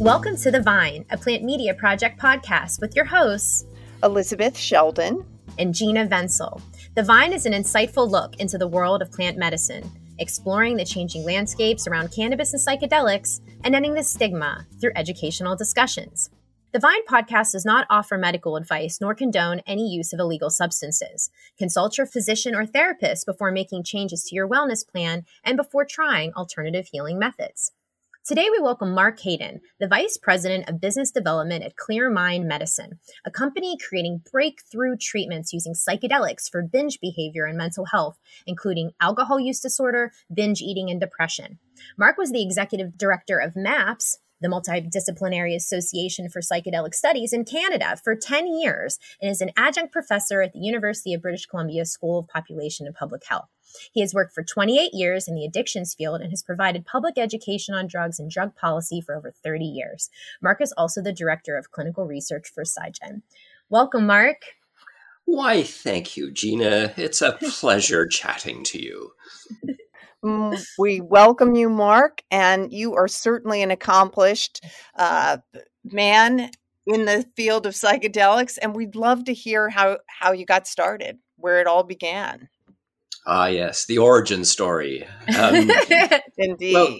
Welcome to The Vine, a plant media project podcast with your hosts, Elizabeth Sheldon and Gina Venzel. The Vine is an insightful look into the world of plant medicine, exploring the changing landscapes around cannabis and psychedelics, and ending the stigma through educational discussions. The Vine podcast does not offer medical advice nor condone any use of illegal substances. Consult your physician or therapist before making changes to your wellness plan and before trying alternative healing methods. Today, we welcome Mark Haden, the Vice President of Business Development at Clearmind Medicine, a company creating breakthrough treatments using psychedelics for binge behavior and mental health, including alcohol use disorder, binge eating, and depression. Mark was the executive director of MAPS, the Multidisciplinary Association for Psychedelic Studies in Canada for 10 years and is an adjunct professor at the University of British Columbia School of Population and Public Health. He has worked for 28 years in the addictions field and has provided public education on drugs and drug policy for over 30 years. Mark is also the director of clinical research for Psygen. Welcome, Mark. Why, thank you, Gina. It's a pleasure chatting to you. Mm, we welcome you, Mark, and you are certainly an accomplished uh, man in the field of psychedelics. And we'd love to hear how how you got started, where it all began. Ah, yes, the origin story. Um, Indeed. Well,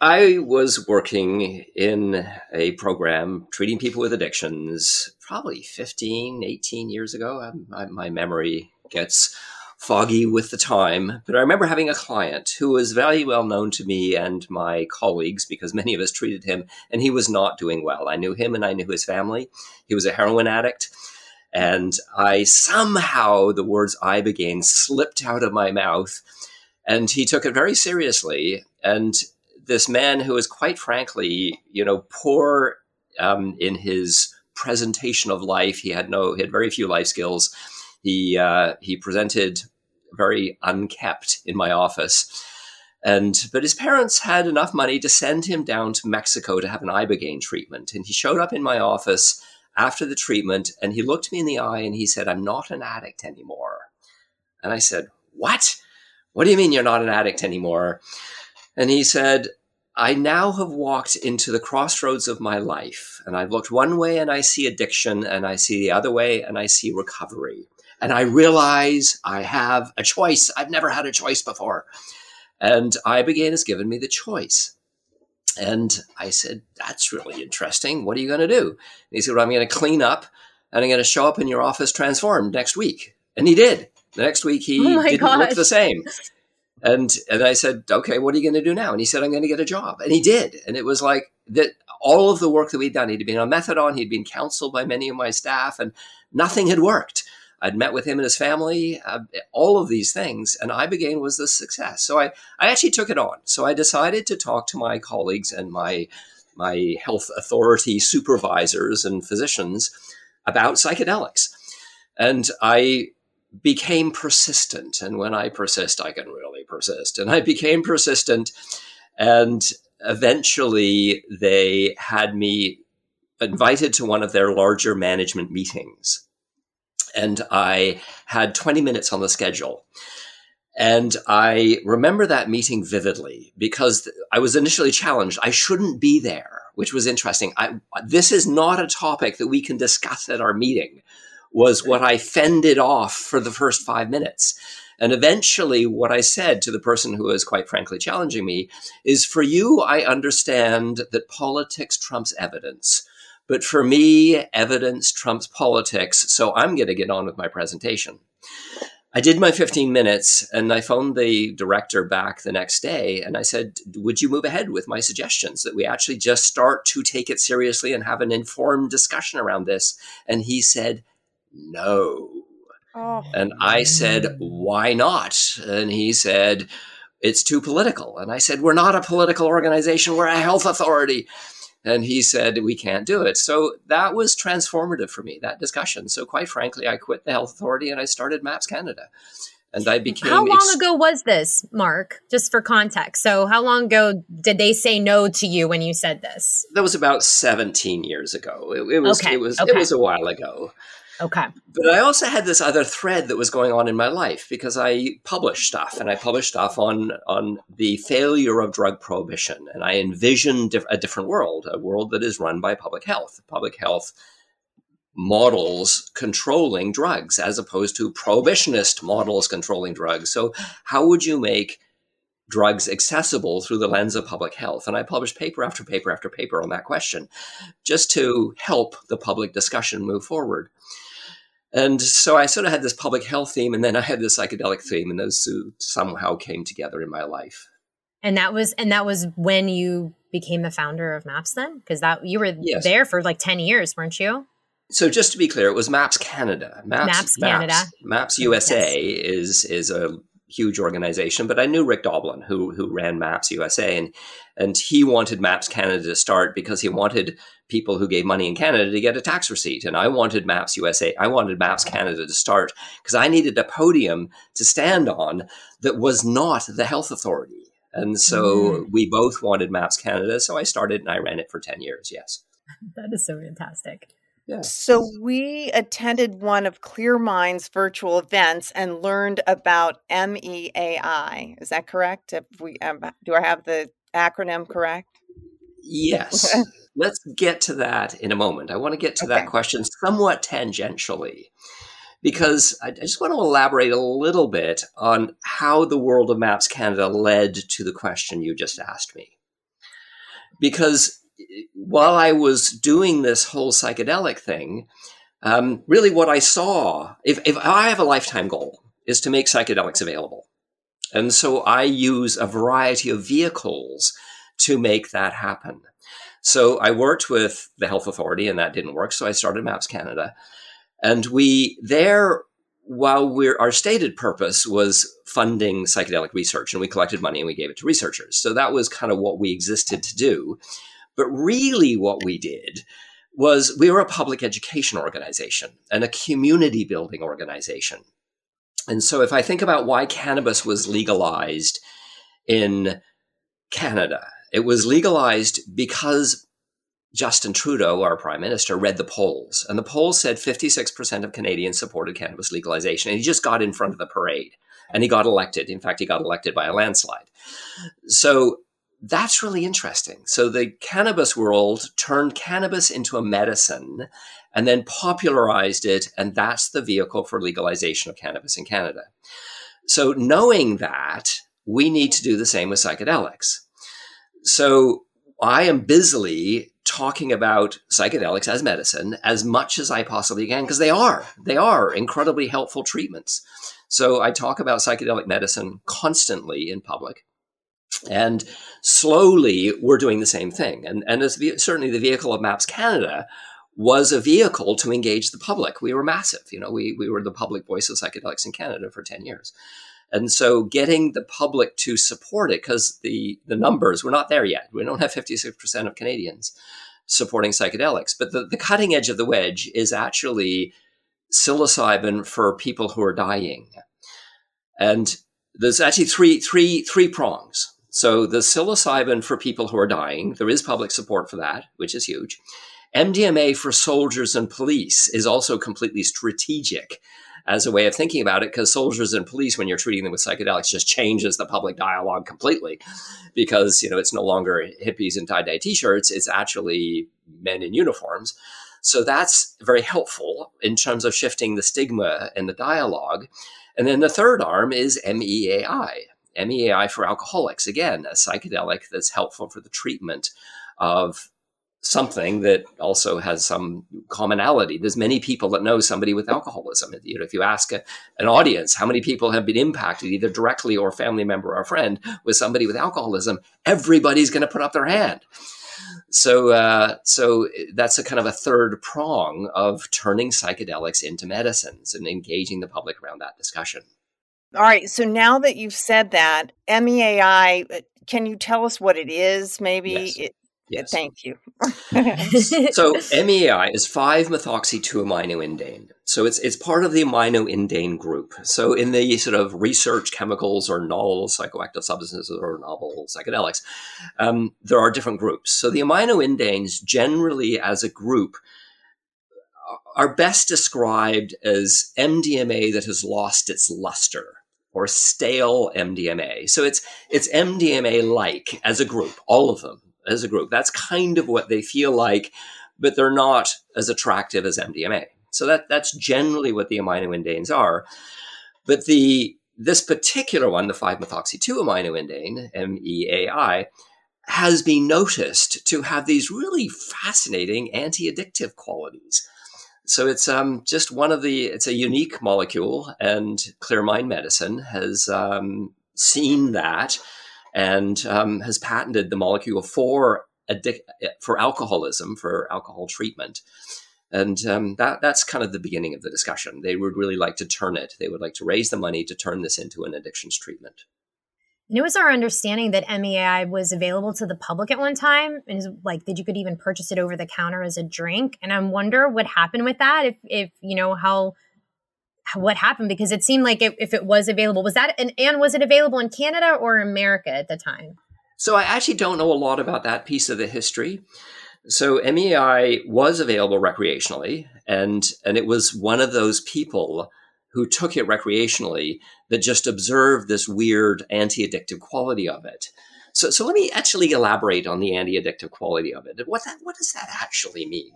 I was working in a program treating people with addictions probably 15, 18 years ago. Um, my, my memory gets foggy with the time, but I remember having a client who was very well known to me and my colleagues because many of us treated him, and he was not doing well. I knew him and I knew his family. He was a heroin addict. And I somehow, the words Ibogaine slipped out of my mouth. And he took it very seriously. And this man who was quite frankly, you know, poor um, in his presentation of life, he had no, he had very few life skills. He, uh, he presented very unkept in my office. And but his parents had enough money to send him down to Mexico to have an ibogaine treatment. And he showed up in my office after the treatment and he looked me in the eye and he said, I'm not an addict anymore. And I said, What? What do you mean you're not an addict anymore? And he said, I now have walked into the crossroads of my life and I've looked one way and I see addiction and I see the other way and I see recovery. And I realize I have a choice. I've never had a choice before. And Ibogaine has given me the choice. And I said, That's really interesting. What are you going to do? And he said, well, I'm going to clean up and I'm going to show up in your office transformed next week. And he did. The next week, he oh didn't gosh. look the same. And, and I said, Okay, what are you going to do now? And he said, I'm going to get a job. And he did. And it was like that all of the work that we'd done, he'd been on methadone, he'd been counseled by many of my staff, and nothing had worked. I'd met with him and his family, uh, all of these things, and Ibogaine was the success. So I, I actually took it on. So I decided to talk to my colleagues and my my health authority supervisors and physicians about psychedelics. And I became persistent. And when I persist, I can really persist. And I became persistent. And eventually they had me invited to one of their larger management meetings and I had 20 minutes on the schedule. And I remember that meeting vividly because I was initially challenged. I shouldn't be there, which was interesting. I, this is not a topic that we can discuss at our meeting, was what I fended off for the first five minutes. And eventually, what I said to the person who was quite frankly challenging me is for you, I understand that politics trumps evidence. But for me, evidence trumps politics. So I'm going to get on with my presentation. I did my 15 minutes and I phoned the director back the next day and I said, Would you move ahead with my suggestions that we actually just start to take it seriously and have an informed discussion around this? And he said, No. Oh. And I said, Why not? And he said, It's too political. And I said, We're not a political organization, we're a health authority. And he said, we can't do it. So that was transformative for me, that discussion. So quite frankly, I quit the health authority and I started MAPS Canada. And I became. How long ex- ago was this, Mark? Just for context. So, how long ago did they say no to you when you said this? That was about 17 years ago. It, it was. Okay. It was. Okay. It was a while ago. Okay. But I also had this other thread that was going on in my life because I published stuff and I published stuff on on the failure of drug prohibition and I envisioned a different world, a world that is run by public health. Public health models controlling drugs as opposed to prohibitionist models controlling drugs. So how would you make drugs accessible through the lens of public health. And I published paper after paper after paper on that question just to help the public discussion move forward. And so I sort of had this public health theme, and then I had this psychedelic theme, and those two somehow came together in my life. And that was and that was when you became the founder of Maps, then, because that you were yes. there for like ten years, weren't you? So just to be clear, it was Maps Canada. Maps, Maps Canada. Maps, Maps USA yes. is is a huge organization, but I knew Rick Doblin, who who ran Maps USA, and and he wanted Maps Canada to start because he wanted people who gave money in Canada to get a tax receipt, and I wanted Maps USA, I wanted Maps Canada to start because I needed a podium to stand on that was not the health authority, and so mm. we both wanted Maps Canada, so I started and I ran it for ten years. Yes, that is so fantastic. Yeah. So we attended one of Clearmind's virtual events and learned about MEAI. Is that correct? If we um, do I have the acronym correct? Yes. Let's get to that in a moment. I want to get to okay. that question somewhat tangentially because I just want to elaborate a little bit on how the world of Maps Canada led to the question you just asked me. Because while I was doing this whole psychedelic thing, um, really what I saw, if, if I have a lifetime goal, is to make psychedelics available. And so I use a variety of vehicles to make that happen. So I worked with the health authority and that didn't work. So I started Maps Canada. And we there, while our stated purpose was funding psychedelic research and we collected money and we gave it to researchers. So that was kind of what we existed to do. But really, what we did was we were a public education organization and a community building organization. And so, if I think about why cannabis was legalized in Canada, it was legalized because Justin Trudeau, our prime minister, read the polls. And the polls said 56% of Canadians supported cannabis legalization. And he just got in front of the parade and he got elected. In fact, he got elected by a landslide. So that's really interesting. So the cannabis world turned cannabis into a medicine and then popularized it, and that's the vehicle for legalization of cannabis in Canada. So knowing that, we need to do the same with psychedelics. So I am busily talking about psychedelics as medicine as much as I possibly can because they are they are incredibly helpful treatments. So I talk about psychedelic medicine constantly in public. And slowly, we're doing the same thing. And, and as certainly the vehicle of Maps Canada was a vehicle to engage the public. We were massive. You know, we, we were the public voice of psychedelics in Canada for 10 years. And so getting the public to support it, because the, the numbers, we're not there yet. We don't have 56% of Canadians supporting psychedelics. But the, the cutting edge of the wedge is actually psilocybin for people who are dying. And there's actually three, three, three prongs. So the psilocybin for people who are dying, there is public support for that, which is huge. MDMA for soldiers and police is also completely strategic as a way of thinking about it because soldiers and police when you're treating them with psychedelics just changes the public dialogue completely. Because you know it's no longer hippies in tie-dye t-shirts it's actually men in uniforms. So that's very helpful in terms of shifting the stigma and the dialogue. And then the third arm is MEAI MEAI for alcoholics, again, a psychedelic that's helpful for the treatment of something that also has some commonality. There's many people that know somebody with alcoholism. You know, if you ask a, an audience how many people have been impacted, either directly or family member or friend, with somebody with alcoholism, everybody's going to put up their hand. So, uh, so that's a kind of a third prong of turning psychedelics into medicines and engaging the public around that discussion. All right. So now that you've said that, MEAI, uh, can you tell us what it is? Maybe. Yes. It, yes. Thank you. so MEI is 5-methoxy-2-aminoindane. So it's it's part of the aminoindane group. So in the sort of research chemicals or novel psychoactive substances or novel psychedelics, um, there are different groups. So the aminoindanes generally as a group are best described as MDMA that has lost its luster or stale MDMA. So it's it's MDMA like as a group, all of them as a group. That's kind of what they feel like, but they're not as attractive as MDMA. So that that's generally what the aminoindanes are. But the this particular one, the 5-methoxy-2 aminoindane, MEAI, has been noticed to have these really fascinating anti-addictive qualities. So it's um, just one of the, it's a unique molecule, and Clearmind Medicine has um, seen that and um, has patented the molecule for addic- for alcoholism, for alcohol treatment. And um, that, that's kind of the beginning of the discussion. They would really like to turn it. They would like to raise the money to turn this into an addictions treatment. And it was our understanding that MEAI was available to the public at one time, and like that you could even purchase it over the counter as a drink. And I wonder what happened with that. If, if you know how what happened because it seemed like it, if it was available, was that and, and was it available in Canada or America at the time? So I actually don't know a lot about that piece of the history. So MEI was available recreationally, and and it was one of those people who took it recreationally that just observed this weird anti-addictive quality of it. So, so let me actually elaborate on the anti-addictive quality of it. What that, what does that actually mean?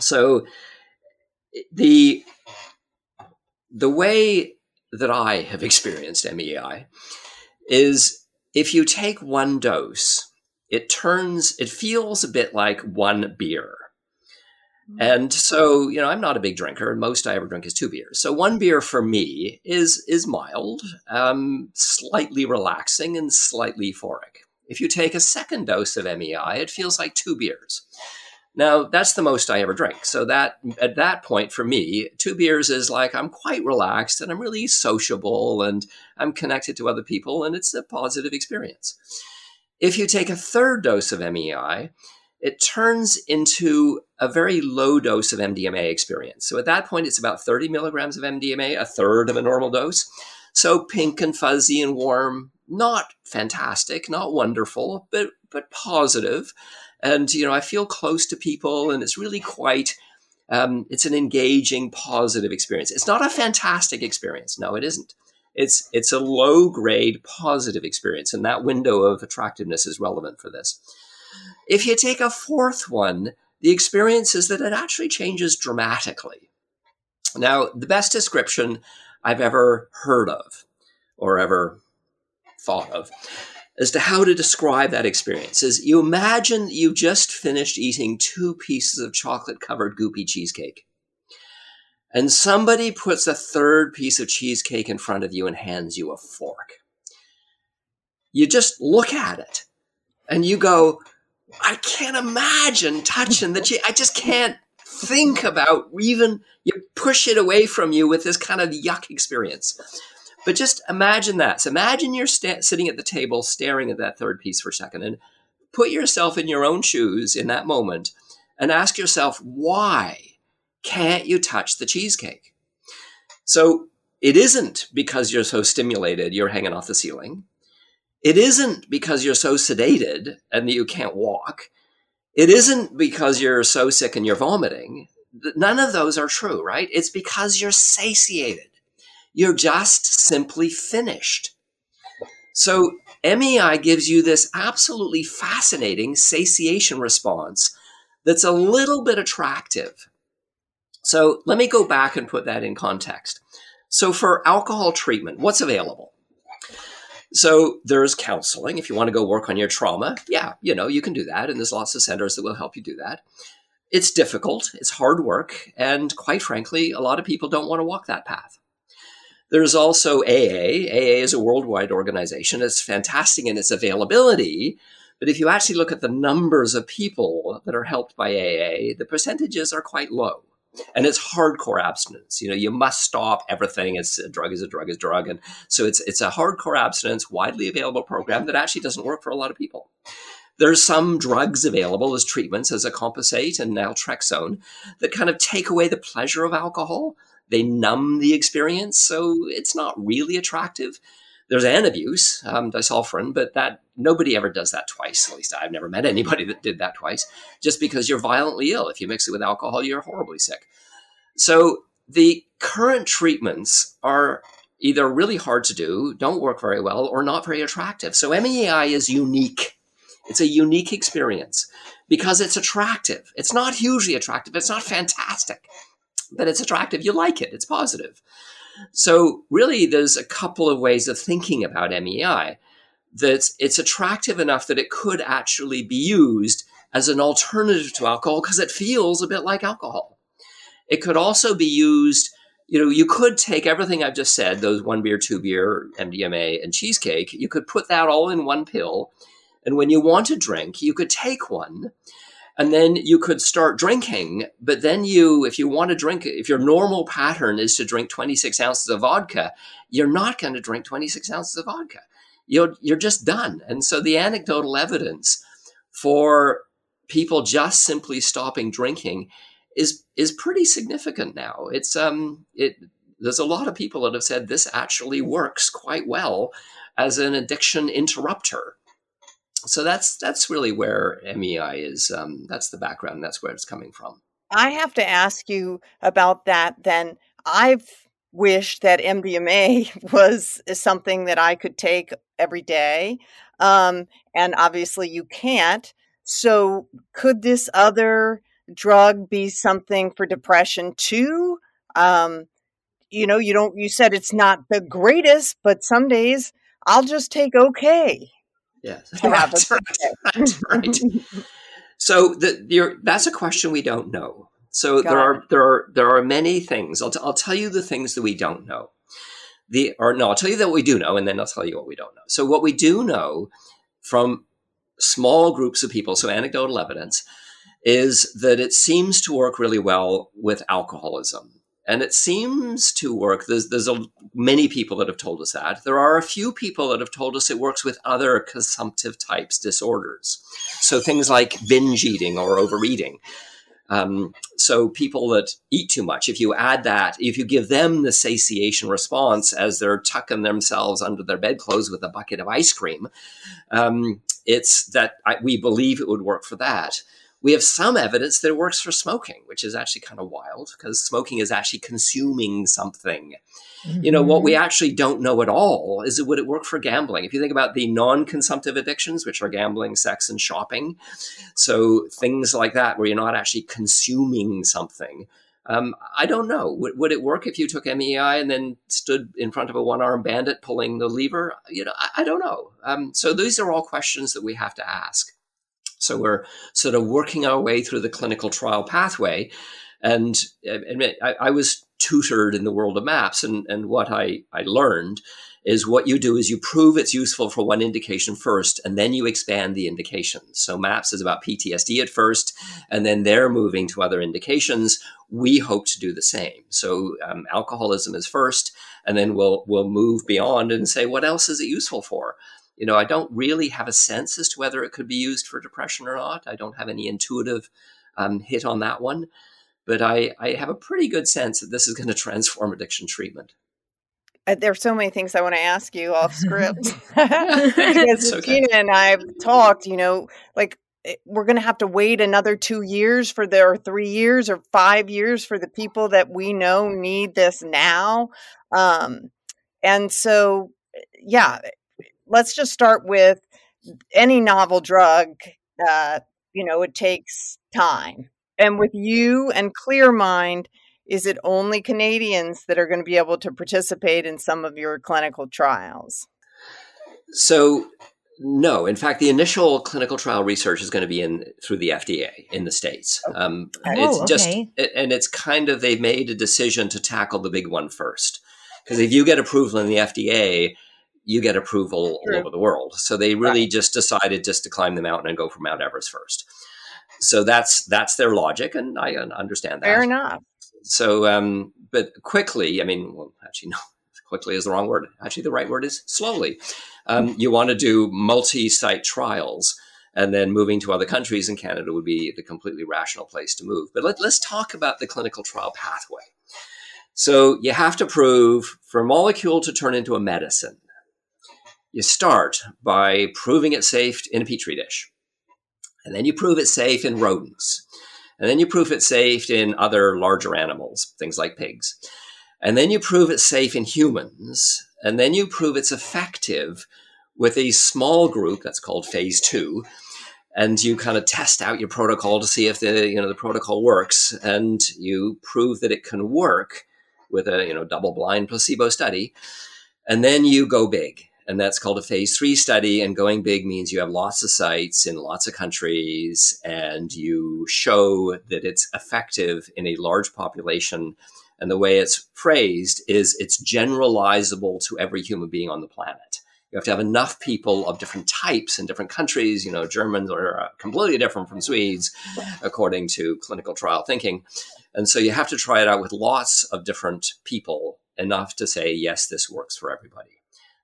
So, the the way that I have experienced MEI is if you take one dose, it turns, it feels a bit like one beer. And so, you know, I'm not a big drinker, and most I ever drink is two beers. So one beer for me is is mild, um, slightly relaxing, and slightly euphoric. If you take a second dose of MEI, it feels like two beers. Now that's the most I ever drink. So that at that point for me, two beers is like I'm quite relaxed and I'm really sociable and I'm connected to other people and it's a positive experience. If you take a third dose of MEI, it turns into a very low dose of MDMA experience. So at that point, it's about 30 milligrams of MDMA, a third of a normal dose. So pink and fuzzy and warm, not fantastic, not wonderful, but but positive. And you know, I feel close to people, and it's really quite. Um, it's an engaging, positive experience. It's not a fantastic experience. No, it isn't. It's it's a low grade, positive experience, and that window of attractiveness is relevant for this. If you take a fourth one, the experience is that it actually changes dramatically. Now, the best description I've ever heard of or ever thought of as to how to describe that experience is you imagine you just finished eating two pieces of chocolate covered goopy cheesecake. And somebody puts a third piece of cheesecake in front of you and hands you a fork. You just look at it and you go, I can't imagine touching the cheek. I just can't think about even you push it away from you with this kind of yuck experience. But just imagine that. So imagine you're sta- sitting at the table staring at that third piece for a second and put yourself in your own shoes in that moment and ask yourself, why can't you touch the cheesecake? So it isn't because you're so stimulated, you're hanging off the ceiling. It isn't because you're so sedated and you can't walk. It isn't because you're so sick and you're vomiting. None of those are true, right? It's because you're satiated. You're just simply finished. So MEI gives you this absolutely fascinating satiation response that's a little bit attractive. So let me go back and put that in context. So for alcohol treatment, what's available? So there's counseling. If you want to go work on your trauma, yeah, you know, you can do that. And there's lots of centers that will help you do that. It's difficult, it's hard work. And quite frankly, a lot of people don't want to walk that path. There's also AA. AA is a worldwide organization. It's fantastic in its availability. But if you actually look at the numbers of people that are helped by AA, the percentages are quite low and it's hardcore abstinence. You know, you must stop everything. It's a drug is a drug is a drug, and so it's it's a hardcore abstinence, widely available program that actually doesn't work for a lot of people. There's some drugs available as treatments, as a acamprosate and naltrexone, that kind of take away the pleasure of alcohol. They numb the experience, so it's not really attractive. There's antabuse, um, disulfiram, but that nobody ever does that twice. At least I've never met anybody that did that twice. Just because you're violently ill, if you mix it with alcohol, you're horribly sick. So the current treatments are either really hard to do, don't work very well, or not very attractive. So MEI is unique. It's a unique experience because it's attractive. It's not hugely attractive. It's not fantastic, but it's attractive. You like it. It's positive. So really, there's a couple of ways of thinking about MEI. That it's attractive enough that it could actually be used as an alternative to alcohol because it feels a bit like alcohol. It could also be used you know, you could take everything I've just said, those one beer, two beer, MDMA, and cheesecake, you could put that all in one pill. And when you want to drink, you could take one and then you could start drinking. But then you, if you want to drink, if your normal pattern is to drink 26 ounces of vodka, you're not going to drink 26 ounces of vodka. You're, you're just done. And so the anecdotal evidence for people just simply stopping drinking is is pretty significant now. It's um it there's a lot of people that have said this actually works quite well as an addiction interrupter. So that's that's really where MEI is. Um, that's the background. That's where it's coming from. I have to ask you about that. Then I've wished that MDMA was something that I could take every day, um, and obviously you can't. So could this other drug be something for depression too? Um, you know, you don't, you said it's not the greatest, but some days I'll just take okay. Yes. Right, right, right, so the, that's a question we don't know. So Got there are, there are, there are many things. I'll, t- I'll tell you the things that we don't know. The, or no, I'll tell you that we do know, and then I'll tell you what we don't know. So what we do know from small groups of people, so anecdotal evidence, is that it seems to work really well with alcoholism. And it seems to work. There's, there's a, many people that have told us that. There are a few people that have told us it works with other consumptive types disorders. So things like binge eating or overeating. Um, so people that eat too much, if you add that, if you give them the satiation response as they're tucking themselves under their bedclothes with a bucket of ice cream, um, it's that I, we believe it would work for that we have some evidence that it works for smoking, which is actually kind of wild because smoking is actually consuming something. Mm-hmm. You know, what we mm-hmm. actually don't know at all is would it work for gambling? If you think about the non consumptive addictions, which are gambling, sex, and shopping, so things like that where you're not actually consuming something. Um, I don't know. Would, would, it work if you took MEI and then stood in front of a one armed bandit pulling the lever? You know, I, I don't know. Um, so these are all questions that we have to ask. So we're sort of working our way through the clinical trial pathway. And I, I was tutored in the world of MAPS, and, and what I, I learned is what you do is you prove it's useful for one indication first, and then you expand the indications. So MAPS is about PTSD at first, and then they're moving to other indications. We hope to do the same. So um, alcoholism is first, and then we'll we'll move beyond and say what else is it useful for you know, I don't really have a sense as to whether it could be used for depression or not. I don't have any intuitive um, hit on that one, but I, I have a pretty good sense that this is going to transform addiction treatment. Uh, there are so many things I want to ask you off script because okay. Tina and I have talked. You know, like eh, we're going to have to wait another two years for their three years or five years for the people that we know need this now. Um, and so, eh, yeah, let's just start with any novel drug. Uh, you know, it takes time. And with you and Clearmind, is it only Canadians that are going to be able to participate in some of your clinical trials? So, no. In fact, the initial clinical trial research is going to be in through the FDA in the states. Oh, um, oh, it's just, okay. and it's kind of they've made a decision to tackle the big one first. Because if you get approval in the FDA, you get approval all over the world. So they really right. just decided just to climb the mountain and go for Mount Everest first. So that's that's their logic, and I understand that. Fair enough. So, um, but quickly, I mean, well, actually, no, quickly is the wrong word. Actually, the right word is slowly. Um, you want to do multi-site trials, and then moving to other countries, and Canada would be the completely rational place to move. But let, let's talk about the clinical trial pathway. So you have to prove for a molecule to turn into a medicine You start by proving it safe in a petri dish. And then you prove it safe in rodents. And then you prove it safe in other larger animals, things like pigs. And then you prove it safe in humans. And then you prove it's effective with a small group that's called phase two. And you kind of test out your protocol to see if the you know the protocol works, and you prove that it can work with a you know double blind placebo study, and then you go big and that's called a phase three study. And going big means you have lots of sites in lots of countries, and you show that it's effective in a large population. And the way it's phrased is it's generalizable to every human being on the planet. You have to have enough people of different types in different countries. You know, Germans are uh, completely different from Swedes, according to clinical trial thinking. And so you have to try it out with lots of different people enough to say, yes, this works for everybody.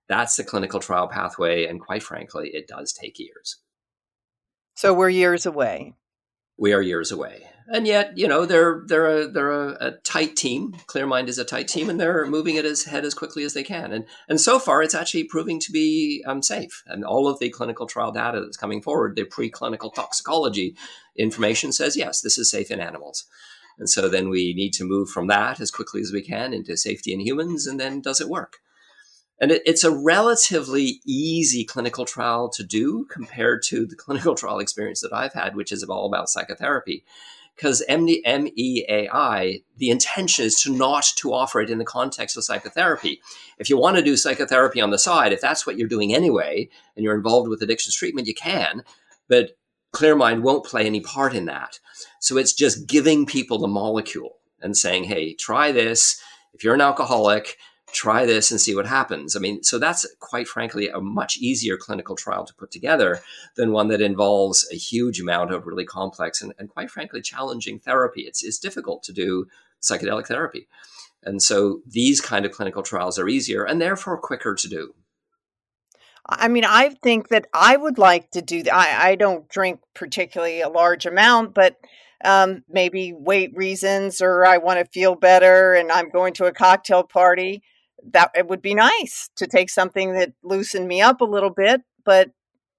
That's the clinical trial pathway. And quite frankly, it does take years. So we're years away. We are years away. And yet, you know, they're they're a they're a, a tight team. Clearmind is a tight team, and they're moving it as ahead as quickly as they can. And and so far, it's actually proving to be um, safe. And all of the clinical trial data that's coming forward, the preclinical toxicology information says yes, this is safe in animals. And so then we need to move from that as quickly as we can into safety in humans, and then does it work? And it, it's a relatively easy clinical trial to do compared to the clinical trial experience that I've had, which is all about psychotherapy. Because MEAI, the intention is to not to offer it in the context of psychotherapy. If you want to do psychotherapy on the side, if that's what you're doing anyway, and you're involved with addictions treatment, you can. But Clearmind won't play any part in that. So it's just giving people the molecule and saying, hey, try this. If you're an alcoholic, try this and see what happens. I mean, so that's quite frankly a much easier clinical trial to put together than one that involves a huge amount of really complex and, and quite frankly challenging therapy. It's, it's difficult to do psychedelic therapy. And so these kind of clinical trials are easier and therefore quicker to do. I mean, I think that I would like to do that. I, I don't drink particularly a large amount, but um, maybe weight reasons or I want to feel better and I'm going to a cocktail party that it would be nice to take something that loosened me up a little bit, but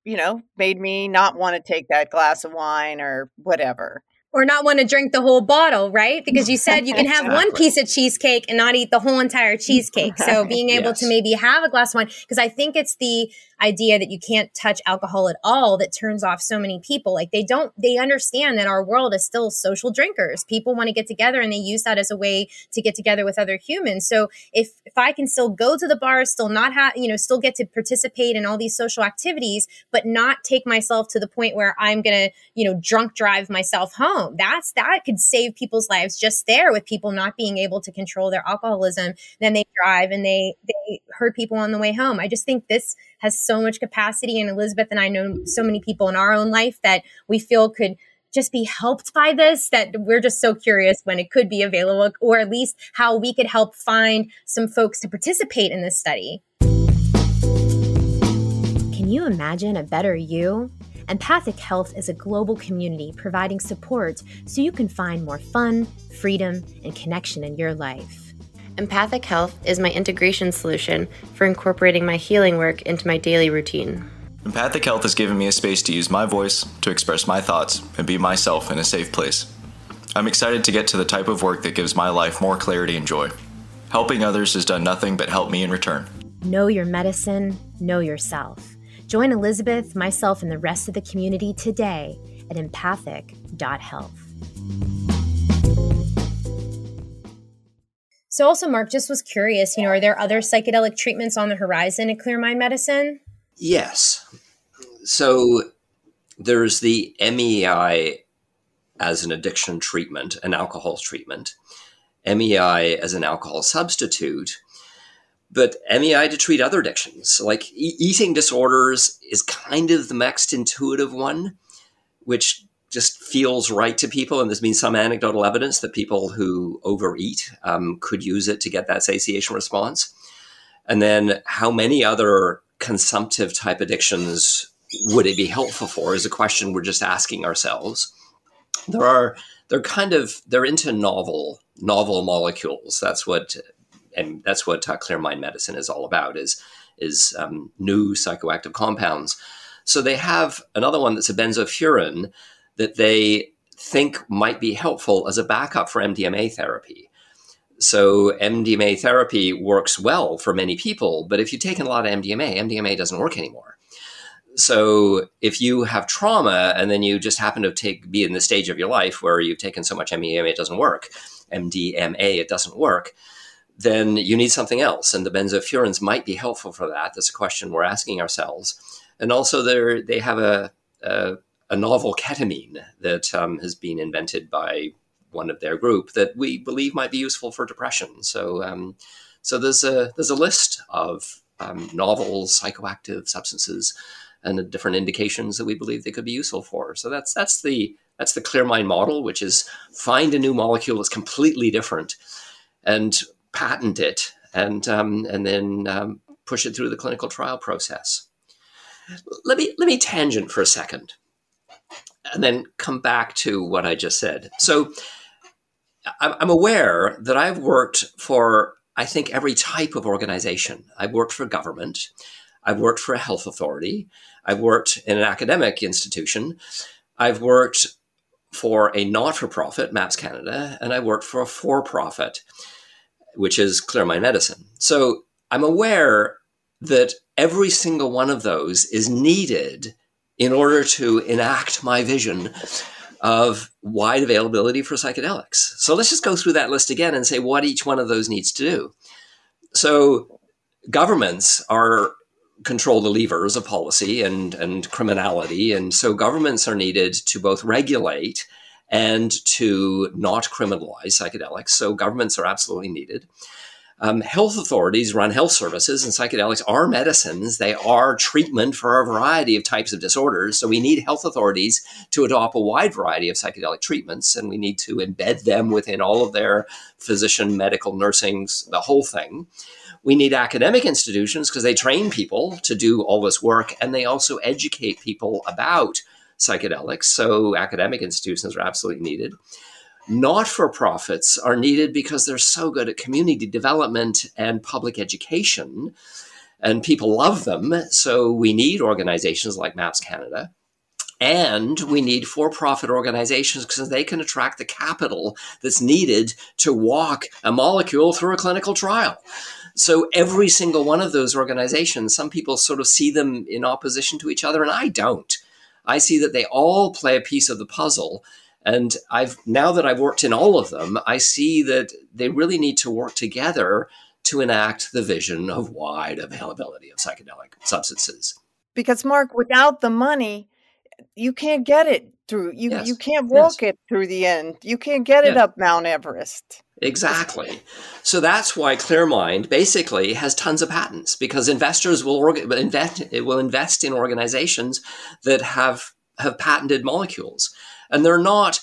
you know, made me not want to take that glass of wine or whatever or not want to drink the whole bottle, right? Because you said you can have exactly. one piece of cheesecake and not eat the whole entire cheesecake. So being able yes. to maybe have a glass of wine, because I think it's the idea that you can't touch alcohol at all that turns off so many people. Like they don't, they understand that our world is still social drinkers. People want to get together and they use that as a way to get together with other humans. So if, if I can still go to the bar, still not have, you know, still get to participate in all these social activities, but not take myself to the point where I'm going to, you know, drunk drive myself home. That's, that could save people's lives just there with people not being able to control their alcoholism. Then they drive and they, they hurt people on the way home. I just think this has so much capacity. And Elizabeth and I know so many people in our own life that we feel could just be helped by this that we're just so curious when it could be available or at least how we could help find some folks to participate in this study. Can you imagine a better you? Empathic Health is a global community providing support so you can find more fun, freedom, and connection in your life. Empathic Health is my integration solution for incorporating my healing work into my daily routine. Empathic Health has given me a space to use my voice, to express my thoughts, and be myself in a safe place. I'm excited to get to the type of work that gives my life more clarity and joy. Helping others has done nothing but help me in return. Know your medicine, know yourself. Join Elizabeth, myself, and the rest of the community today at empathic.health. So, also, Mark, just was curious, you know, are there other psychedelic treatments on the horizon at Clearmind Medicine? Yes. So, there's the MEI as an addiction treatment, an alcohol treatment, MEI as an alcohol substitute, but MEI to treat other addictions. Like e- eating disorders is kind of the next intuitive one, which just feels right to people. And there's been some anecdotal evidence that people who overeat um, could use it to get that satiation response. And then how many other consumptive type addictions would it be helpful for is a question we're just asking ourselves. There are they're kind of they're into novel novel molecules. That's what and that's what uh, Clearmind medicine is all about is is um, new psychoactive compounds. So they have another one that's a benzofuran that they think might be helpful as a backup for MDMA therapy. So MDMA therapy works well for many people, but if you've taken a lot of MDMA, MDMA doesn't work anymore. So if you have trauma and then you just happen to take be in the stage of your life where you've taken so much MDMA it doesn't work, MDMA it doesn't work, then you need something else, and the benzofurans might be helpful for that. That's a question we're asking ourselves. And also, they have a, a, a novel ketamine that um, has been invented by one of their group that we believe might be useful for depression. So, um, so there's a there's a list of um, novel psychoactive substances and different indications that we believe they could be useful for. So that's that's the that's the ClearMind model, which is find a new molecule that's completely different and patent it, and um, and then um, push it through the clinical trial process. Let me let me tangent for a second, and then come back to what I just said. So I'm aware that I've worked for, I think, every type of organization. I've worked for government, I've worked for a health authority, I've worked in an academic institution, I've worked for a not for profit, MAPS Canada, and I worked for a for profit, which is ClearMind Medicine. So I'm aware that every single one of those is needed in order to enact my vision of wide availability for psychedelics. So let's just go through that list again and say what each one of those needs to do. So governments are control the levers of policy and, and criminality. And so governments are needed to both regulate and to not criminalize psychedelics. So governments are absolutely needed. Um, health authorities run health services, and psychedelics are medicines. They are treatment for a variety of types of disorders. So we need health authorities to adopt a wide variety of psychedelic treatments, and we need to embed them within all of their physician, medical, nursing, the whole thing. We need academic institutions because they train people to do all this work, and they also educate people about psychedelics. So academic institutions are absolutely needed not for profits are needed because they're so good at community development and public education, and people love them. So we need organizations like MAPS Canada. And we need for profit organizations because they can attract the capital that's needed to walk a molecule through a clinical trial. So every single one of those organizations, some people sort of see them in opposition to each other, and I don't. I see that they all play a piece of the puzzle and I've now that I've worked in all of them, I see that they really need to work together to enact the vision of wide availability of psychedelic substances. Because Mark, without the money, you can't get it through you yes. you can't walk yes. it through the end. You can't get it up Mount Everest. Exactly. So that's why ClearMind basically has tons of patents because investors will orga- invest will invest in organizations that have have patented molecules. And they're not,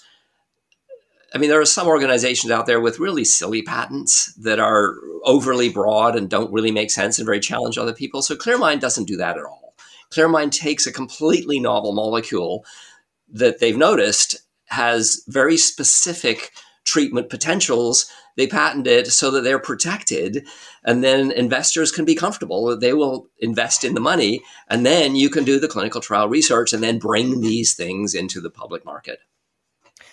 I mean, there are some organizations out there with really silly patents that are overly broad and don't really make sense and very challenge other people. So ClearMind doesn't do that at all. ClearMind takes a completely novel molecule that they've noticed has very specific treatment potentials. They patent it so that they're protected, and then investors can be comfortable that they will invest in the money, and then you can do the clinical trial research and then bring these things into the public market.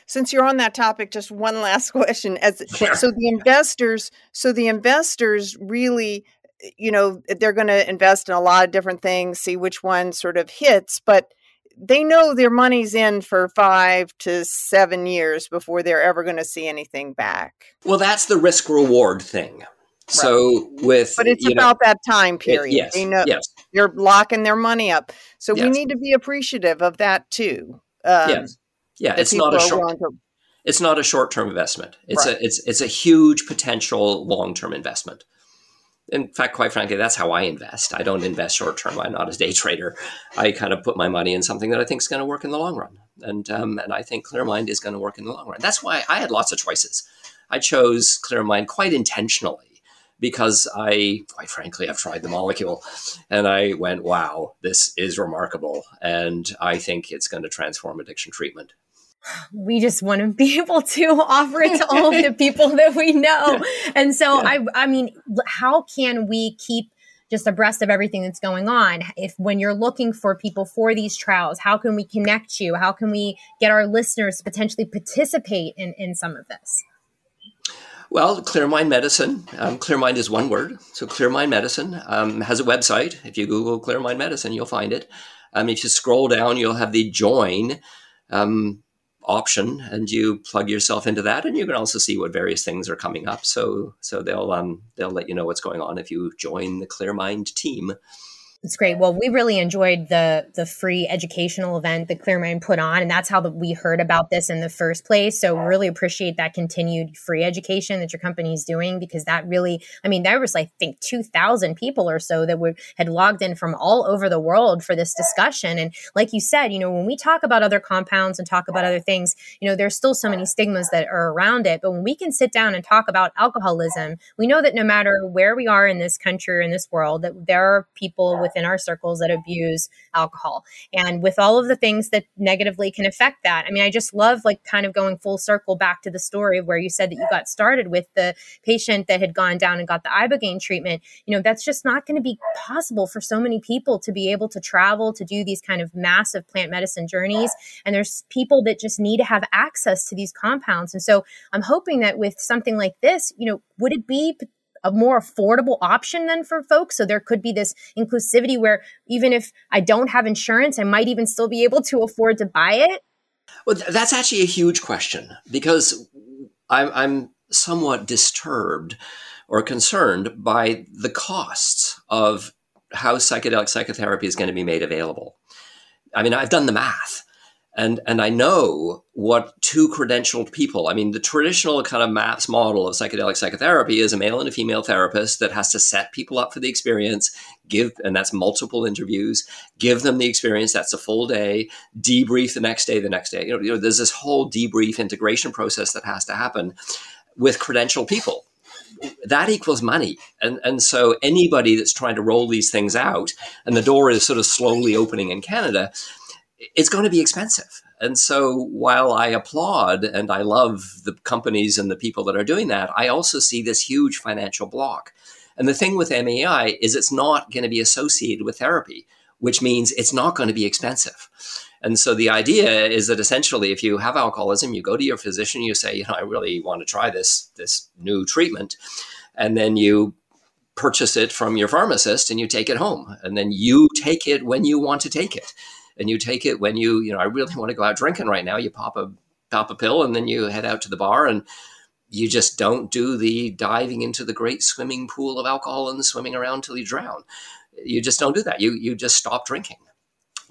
Since you're on that topic, just one last question. As sure. so, the investors, so the investors really you know they're going to invest in a lot of different things see which one sort of hits but they know their money's in for five to seven years before they're ever going to see anything back. Well, that's the risk reward thing. Right. So with but it's about know, that time period. It, yes, they know yes. you're locking their money up. So yes. we need to be appreciative of that too. Um, yes. Yeah, it's not a short. To, it's not a short term investment. It's right. a it's it's a huge potential long term investment in fact, quite frankly, that's how I invest. I don't invest short term. I'm not a day trader. I kind of put my money in something that I think is going to work in the long run, and um, and I think ClearMind is going to work in the long run. That's why I had lots of choices. I chose ClearMind quite intentionally because I, quite frankly, I've tried the molecule, and I went, "Wow, this is remarkable," and I think it's going to transform addiction treatment we just want to be able to offer it to all of the people that we know. And so. I I mean, how can we keep just abreast of everything that's going on. If when you're looking for people for these trials, how can we connect you? How can we get our listeners to potentially participate in, in some of this? Well, Clearmind Medicine. Um, Clearmind is one word. So Clearmind Medicine um, has a website. If you Google Clearmind Medicine, you'll find it. Um, if you scroll down, you'll have the join um, option, and you plug yourself into that, and you can also see what various things are coming up. So, so they'll um, they'll let you know what's going on if you join the Clearmind team. It's great. Well, we really enjoyed the the free educational event that Clearmind put on, and that's how the, we heard about this in the first place. So, really appreciate that continued free education that your company is doing because that really, I mean, there was I think two thousand people or so that were had logged in from all over the world for this discussion. And like you said, you know, when we talk about other compounds and talk about other things, you know, there's still so many stigmas that are around it. But when we can sit down and talk about alcoholism, we know that no matter where we are in this country or in this world, that there are people with within our circles that abuse alcohol. And with all of the things that negatively can affect that, I mean, I just love like kind of going full circle back to the story where you said that you got started with the patient that had gone down and got the ibogaine treatment. You know, that's just not going to be possible for so many people to be able to travel to do these kind of massive plant medicine journeys. And there's people that just need to have access to these compounds. And so I'm hoping that with something like this, you know, would it be a more affordable option then for folks. So there could be this inclusivity where even if I don't have insurance, I might even still be able to afford to buy it. Well, that's actually a huge question because I'm, I'm somewhat disturbed or concerned by the costs of how psychedelic psychotherapy is going to be made available. I mean, I've done the math and and I know what two credentialed people. I mean, the traditional kind of MAPS model of psychedelic psychotherapy is a male and a female therapist that has to set people up for the experience, give, and that's multiple interviews, give them the experience. That's a full day, debrief the next day, the next day. You know, you know there's this whole debrief integration process that has to happen with credentialed people that equals money. And, and so anybody that's trying to roll these things out, and the door is sort of slowly opening in Canada, it's going to be expensive. And so while I applaud and I love the companies and the people that are doing that, I also see this huge financial block. And the thing with MEI is it's not going to be associated with therapy, which means it's not going to be expensive. And so the idea is that essentially, if you have alcoholism, you go to your physician, you say, you know, I really want to try this this new treatment, and then you purchase it from your pharmacist and you take it home, and then you take it when you want to take it and you take it when you you know I really want to go out drinking right now. You pop a pop a pill and then you head out to the bar and you just don't do the diving into the great swimming pool of alcohol and swimming around till you drown. You just don't do that. You you just stop drinking.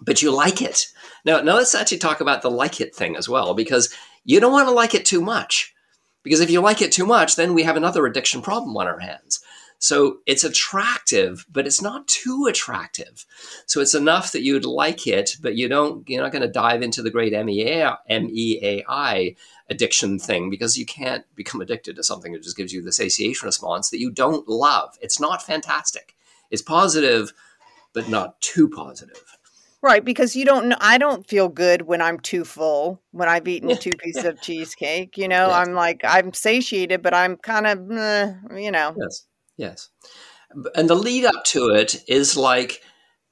But you like it. Now, now let's actually talk about the like it thing as well, because you don't want to like it too much. Because if you like it too much, then we have another addiction problem on our hands. So it's attractive, but it's not too attractive. So it's enough that you'd like it, but you don't. You're not going to dive into the great MEA, MEAI addiction thing because you can't become addicted to something that just gives you the satiation response that you don't love. It's not fantastic. It's positive, but not too positive. Right, because you don't know. I don't feel good when I'm too full. When I've eaten two pieces of cheesecake, you know, yes. I'm like I'm satiated, but I'm kind of, eh, you know. Yes. Yes. And the lead up to it is like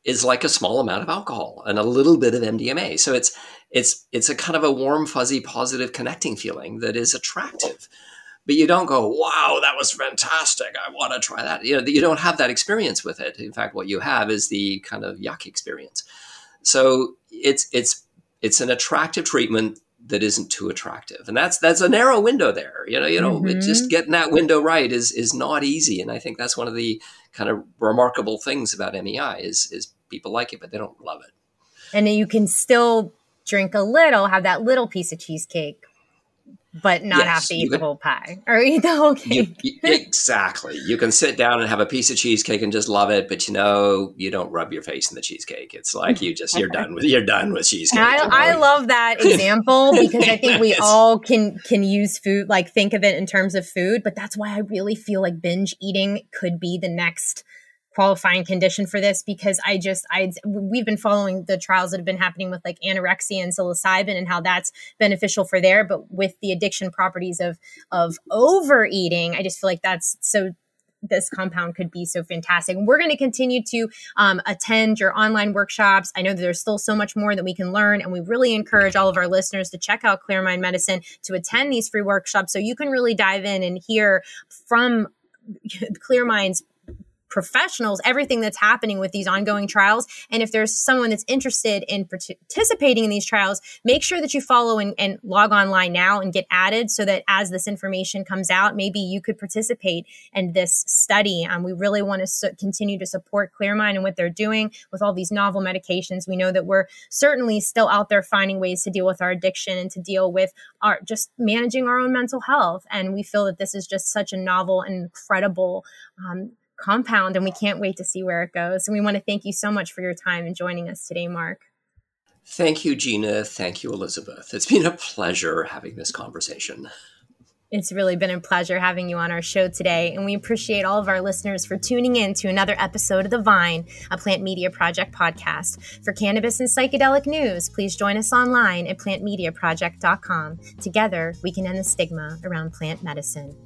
is like a small amount of alcohol and a little bit of MDMA. So it's it's it's a kind of a warm, fuzzy, positive connecting feeling that is attractive. But you don't go, "Wow, that was fantastic! I want to try that." You know, you don't have that experience with it. In fact, what you have is the kind of yuck experience. So it's it's it's an attractive treatment that isn't too attractive. And that's that's a narrow window there you know you know mm-hmm. just getting that window right is is not easy. And i think that's one of the kind of remarkable things about mei is is people like it but they don't love it. And you can still drink a little have that little piece of cheesecake but not yes, have to eat can, the whole pie or eat the whole cake. You, exactly. You can sit down and have a piece of cheesecake and just love it, but you know, you don't rub your face in the cheesecake. It's like you just you're done with you're done with cheesecake. I? I love that example because I think we all can can use food like think of it in terms of food, but that's why I really feel like binge eating could be the next qualifying condition for this because I just I we've been following the trials that have been happening with like anorexia and psilocybin and how that's beneficial for there, but with the addiction properties of of overeating, I just feel like that's so this compound could be so fantastic. we're going to continue to um, attend your online workshops. I know that there's still so much more that we can learn, and we really encourage all of our listeners to check out Clearmind Medicine to attend these free workshops so you can really dive in and hear from Clearmind's professionals everything that's happening with these ongoing trials. And if there's someone that's interested in participating in these trials, make sure that you follow and, and, log online now and get added so that as this information comes out, maybe you could participate in this study. Um, we really want to su- continue to support Clearmind and what they're doing with all these novel medications. We know that we're certainly still out there finding ways to deal with our addiction and to deal with our just managing our own mental health. And we feel that this is just such a novel and incredible um, compound and we can't wait to see where it goes. And we want to thank you so much for your time and joining us today, Mark. Thank you, Gina. Thank you, Elizabeth. It's been a pleasure having this conversation. It's really been a pleasure having you on our show today, and we appreciate all of our listeners for tuning in to another episode of The Vine, a Plant Media Project podcast. For cannabis and psychedelic news, please join us online at plantmediaproject.com. Together, we can end the stigma around plant medicine.